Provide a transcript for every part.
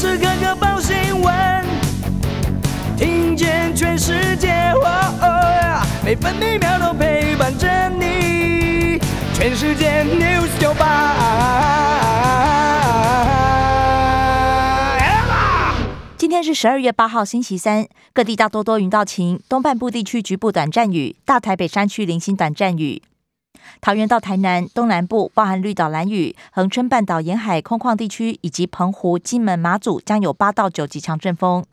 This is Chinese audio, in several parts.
时刻刻报新闻，听见全世界，每分每秒都陪伴着你。全世界 news 九八。今天是十二月八号，星期三，各地大多多云到晴，东半部地区局部短暂雨，大台北山区零星短暂雨。桃园到台南东南部，包含绿岛、蓝屿、恒春半岛沿海空旷地区，以及澎湖、金门、马祖，将有八到九级强阵风。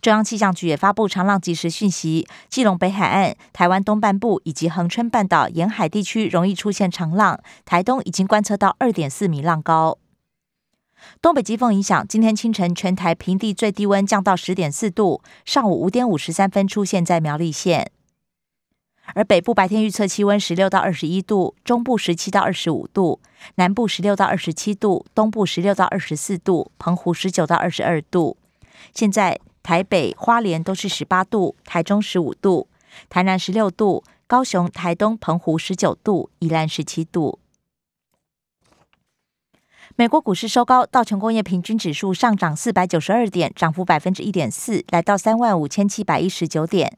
中央气象局也发布长浪即时讯息，基隆北海岸、台湾东半部以及恒春半岛沿海地区容易出现长浪，台东已经观测到二点四米浪高。东北季风影响，今天清晨全台平地最低温降到十点四度，上午五点五十三分出现在苗栗县。而北部白天预测气温十六到二十一度，中部十七到二十五度，南部十六到二十七度，东部十六到二十四度，澎湖十九到二十二度。现在台北、花莲都是十八度，台中十五度，台南十六度，高雄、台东、澎湖十九度，宜兰十七度。美国股市收高，道琼工业平均指数上涨四百九十二点，涨幅百分之一点四，来到三万五千七百一十九点。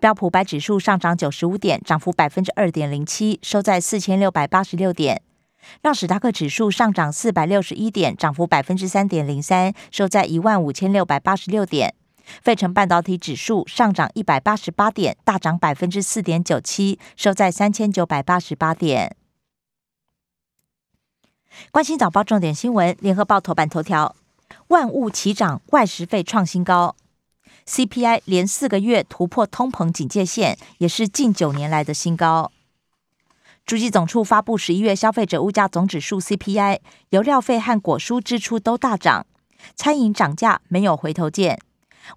标普白指数上涨九十五点，涨幅百分之二点零七，收在四千六百八十六点。让史达克指数上涨四百六十一点，涨幅百分之三点零三，收在一万五千六百八十六点。费城半导体指数上涨一百八十八点，大涨百分之四点九七，收在三千九百八十八点。关心早报重点新闻，联合报头版头条：万物齐涨，外食费创新高。CPI 连四个月突破通膨警戒线，也是近九年来的新高。主计总处发布十一月消费者物价总指数 CPI，油料费和果蔬支出都大涨，餐饮涨价没有回头箭，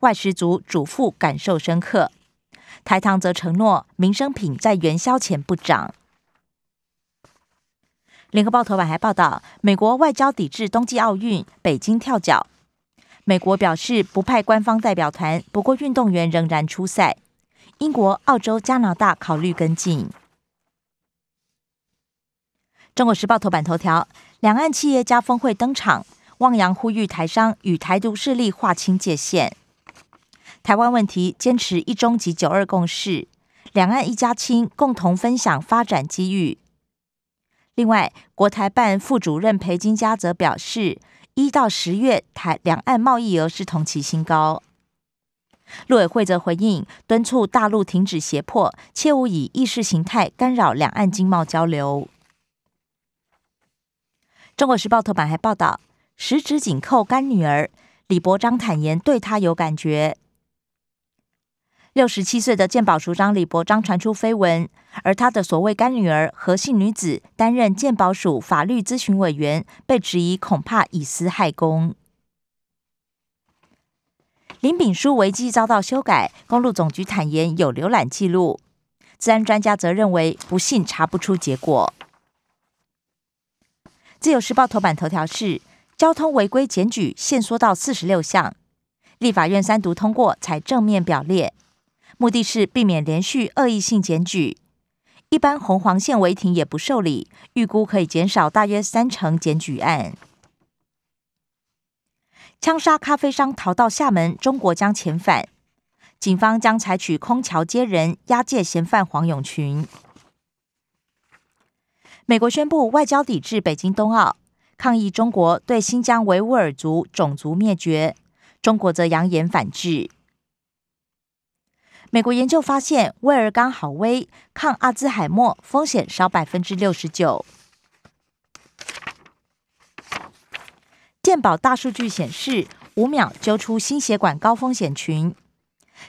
外食族主妇感受深刻。台糖则承诺民生品在元宵前不涨。联合报头版还报道，美国外交抵制冬季奥运，北京跳脚。美国表示不派官方代表团，不过运动员仍然出赛。英国、澳洲、加拿大考虑跟进。中国时报头版头条：两岸企业家峰会登场，汪洋呼吁台商与台独势力划清界限。台湾问题坚持一中及九二共识，两岸一家亲，共同分享发展机遇。另外，国台办副主任裴金佳则表示。一到十月，台两岸贸易额是同期新高。陆委会则回应，敦促大陆停止胁迫，切勿以意识形态干扰两岸经贸交流。中国时报头版还报道，十指紧扣干女儿，李伯章坦言对她有感觉。六十七岁的鉴宝署长李伯章传出绯闻，而他的所谓干女儿何姓女子担任鉴宝署法律咨询委员，被质疑恐怕以私害公。林炳书违纪遭到修改，公路总局坦言有浏览记录，治安专家则认为不信查不出结果。自由时报头版头条是交通违规检举限缩到四十六项，立法院三读通过才正面表列。目的是避免连续恶意性检举，一般红黄线违停也不受理，预估可以减少大约三成检举案。枪杀咖啡商逃到厦门，中国将遣返，警方将采取空桥接人押解嫌犯黄永群。美国宣布外交抵制北京冬奥，抗议中国对新疆维吾尔族种族灭绝，中国则扬言反制。美国研究发现，威尔刚好威抗阿兹海默风险少百分之六十九。健保大数据显示，五秒揪出心血管高风险群。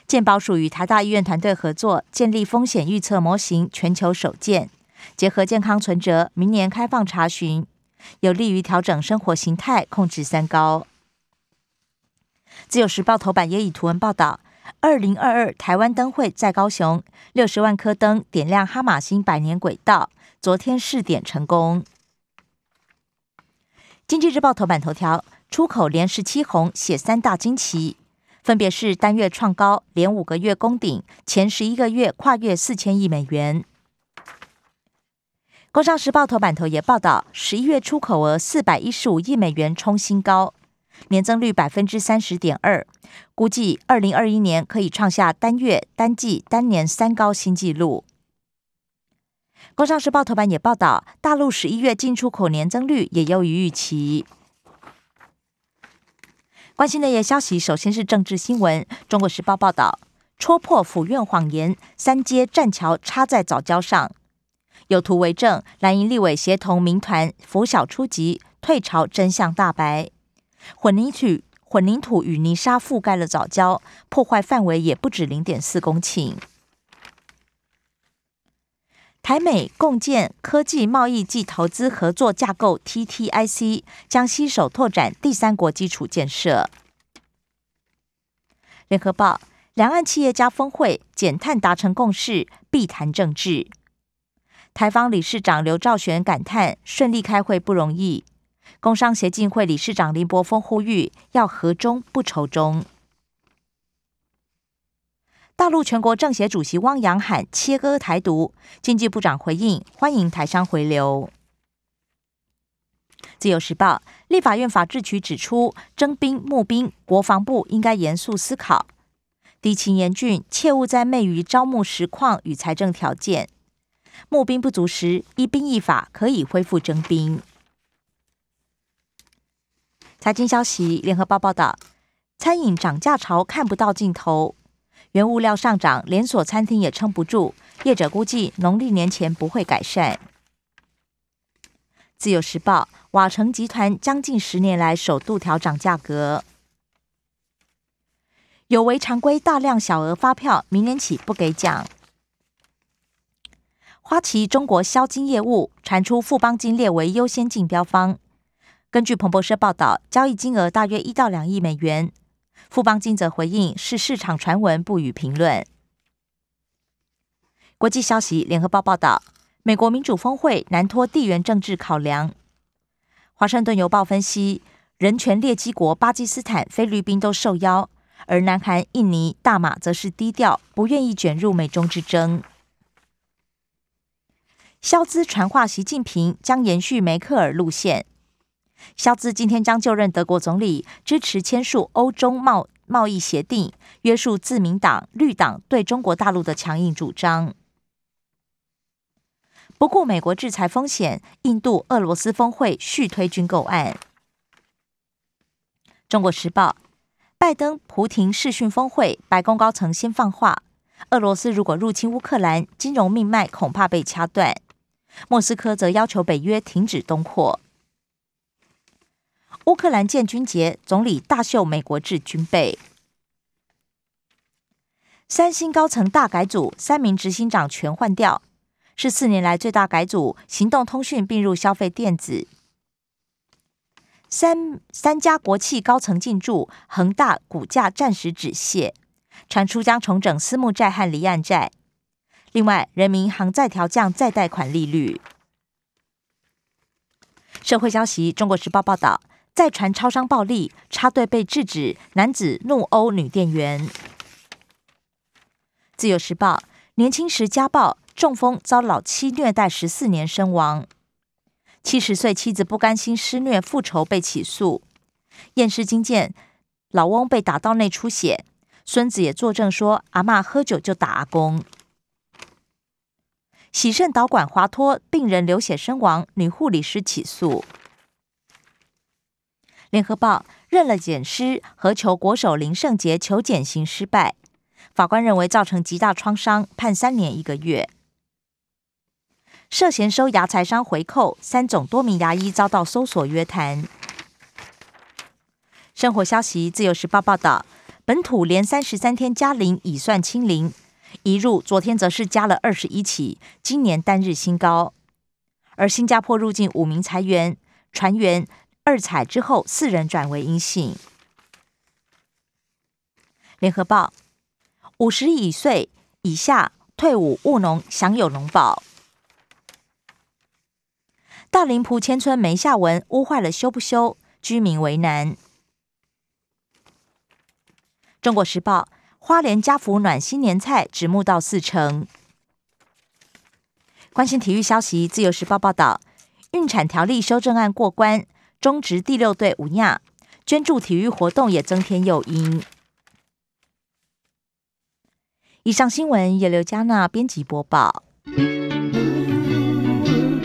健保属于台大医院团队合作建立风险预测模型，全球首建，结合健康存折，明年开放查询，有利于调整生活形态，控制三高。自由时报头版也以图文报道。二零二二台湾灯会在高雄，六十万颗灯点亮哈马星百年轨道。昨天试点成功。经济日报头版头条：出口连十七红，写三大惊奇，分别是单月创高，连五个月攻顶，前十一个月跨越四千亿美元。工商时报头版头也报道，十一月出口额四百一十五亿美元冲新高。年增率百分之三十点二，估计二零二一年可以创下单月、单季、单年三高新纪录。工商时报头版也报道，大陆十一月进出口年增率也优于预期。关心内页消息，首先是政治新闻。中国时报报道，戳破府院谎言，三阶栈桥插在早教上，有图为证。蓝营立委协同民团拂晓初级，退潮真相大白。混凝土混凝土与泥沙覆盖了早礁，破坏范围也不止零点四公顷。台美共建科技贸易暨投资合作架构 （TTIC） 将携手拓展第三国基础建设。联合报：两岸企业家峰会减碳达成共识，必谈政治。台方理事长刘兆玄感叹：顺利开会不容易。工商协进会理事长林柏峰呼吁要和中不仇中。大陆全国政协主席汪洋喊切割台独，经济部长回应欢迎台商回流。自由时报立法院法制局指出，征兵募兵，国防部应该严肃思考，敌情严峻，切勿在昧于招募实况与财政条件，募兵不足时，一兵一法可以恢复征兵。财经消息，联合报报道，餐饮涨价潮看不到尽头。原物料上涨，连锁餐厅也撑不住。业者估计农历年前不会改善。自由时报：瓦城集团将近十年来首度调涨价格，有违常规大量小额发票，明年起不给奖。花旗中国销金业务传出富邦金列为优先竞标方，根据彭博社报道，交易金额大约一到两亿美元。富邦金则回应是市场传闻，不予评论。国际消息，联合报报道，美国民主峰会难脱地缘政治考量。华盛顿邮报分析，人权劣迹国巴基斯坦、菲律宾都受邀，而南韩、印尼、大马则是低调，不愿意卷入美中之争。肖兹传话，习近平将延续梅克尔路线。肖兹今天将就任德国总理，支持签署欧中贸贸易协定，约束自民党、绿党对中国大陆的强硬主张。不顾美国制裁风险，印度、俄罗斯峰会续推军购案。中国时报：拜登、普廷视讯峰会，白宫高层先放话，俄罗斯如果入侵乌克兰，金融命脉恐怕被掐断。莫斯科则要求北约停止东扩。乌克兰建军节，总理大秀美国制军备。三星高层大改组，三名执行长全换掉，是四年来最大改组。行动通讯并入消费电子。三三家国企高层进驻，恒大股价暂时止泻，传出将重整私募债和离岸债。另外，人民银行再调降再贷款利率。社会消息，《中国时报》报道。再传超商暴力，插队被制止，男子怒殴女店员。自由时报：年轻时家暴，中风遭老妻虐待十四年身亡。七十岁妻子不甘心施虐复仇被起诉，验尸经见，老翁被打到内出血，孙子也作证说阿妈喝酒就打阿公。喜肾导管滑脱，病人流血身亡，女护理师起诉。联合报认了检尸，和求国手林胜杰求减刑失败，法官认为造成极大创伤，判三年一个月。涉嫌收牙财商回扣，三种多名牙医遭到搜索约谈。生活消息，自由时报报道，本土连三十三天加零已算清零，一入昨天则是加了二十一起，今年单日新高。而新加坡入境五名裁员船员。二采之后，四人转为阴性。联合报：五十以岁以下退伍务农享有农保。大林埔千村没下文，屋坏了修不修？居民为难。中国时报：花莲家福暖心年菜直募到四成。关心体育消息，自由时报报道：孕产条例修正案过关。中职第六队吴亚捐助体育活动也增添诱因。以上新闻由刘嘉娜编辑播报。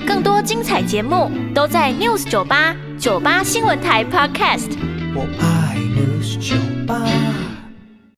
更多精彩节目都在 News 九八九八新闻台 Podcast。我爱 News 酒吧。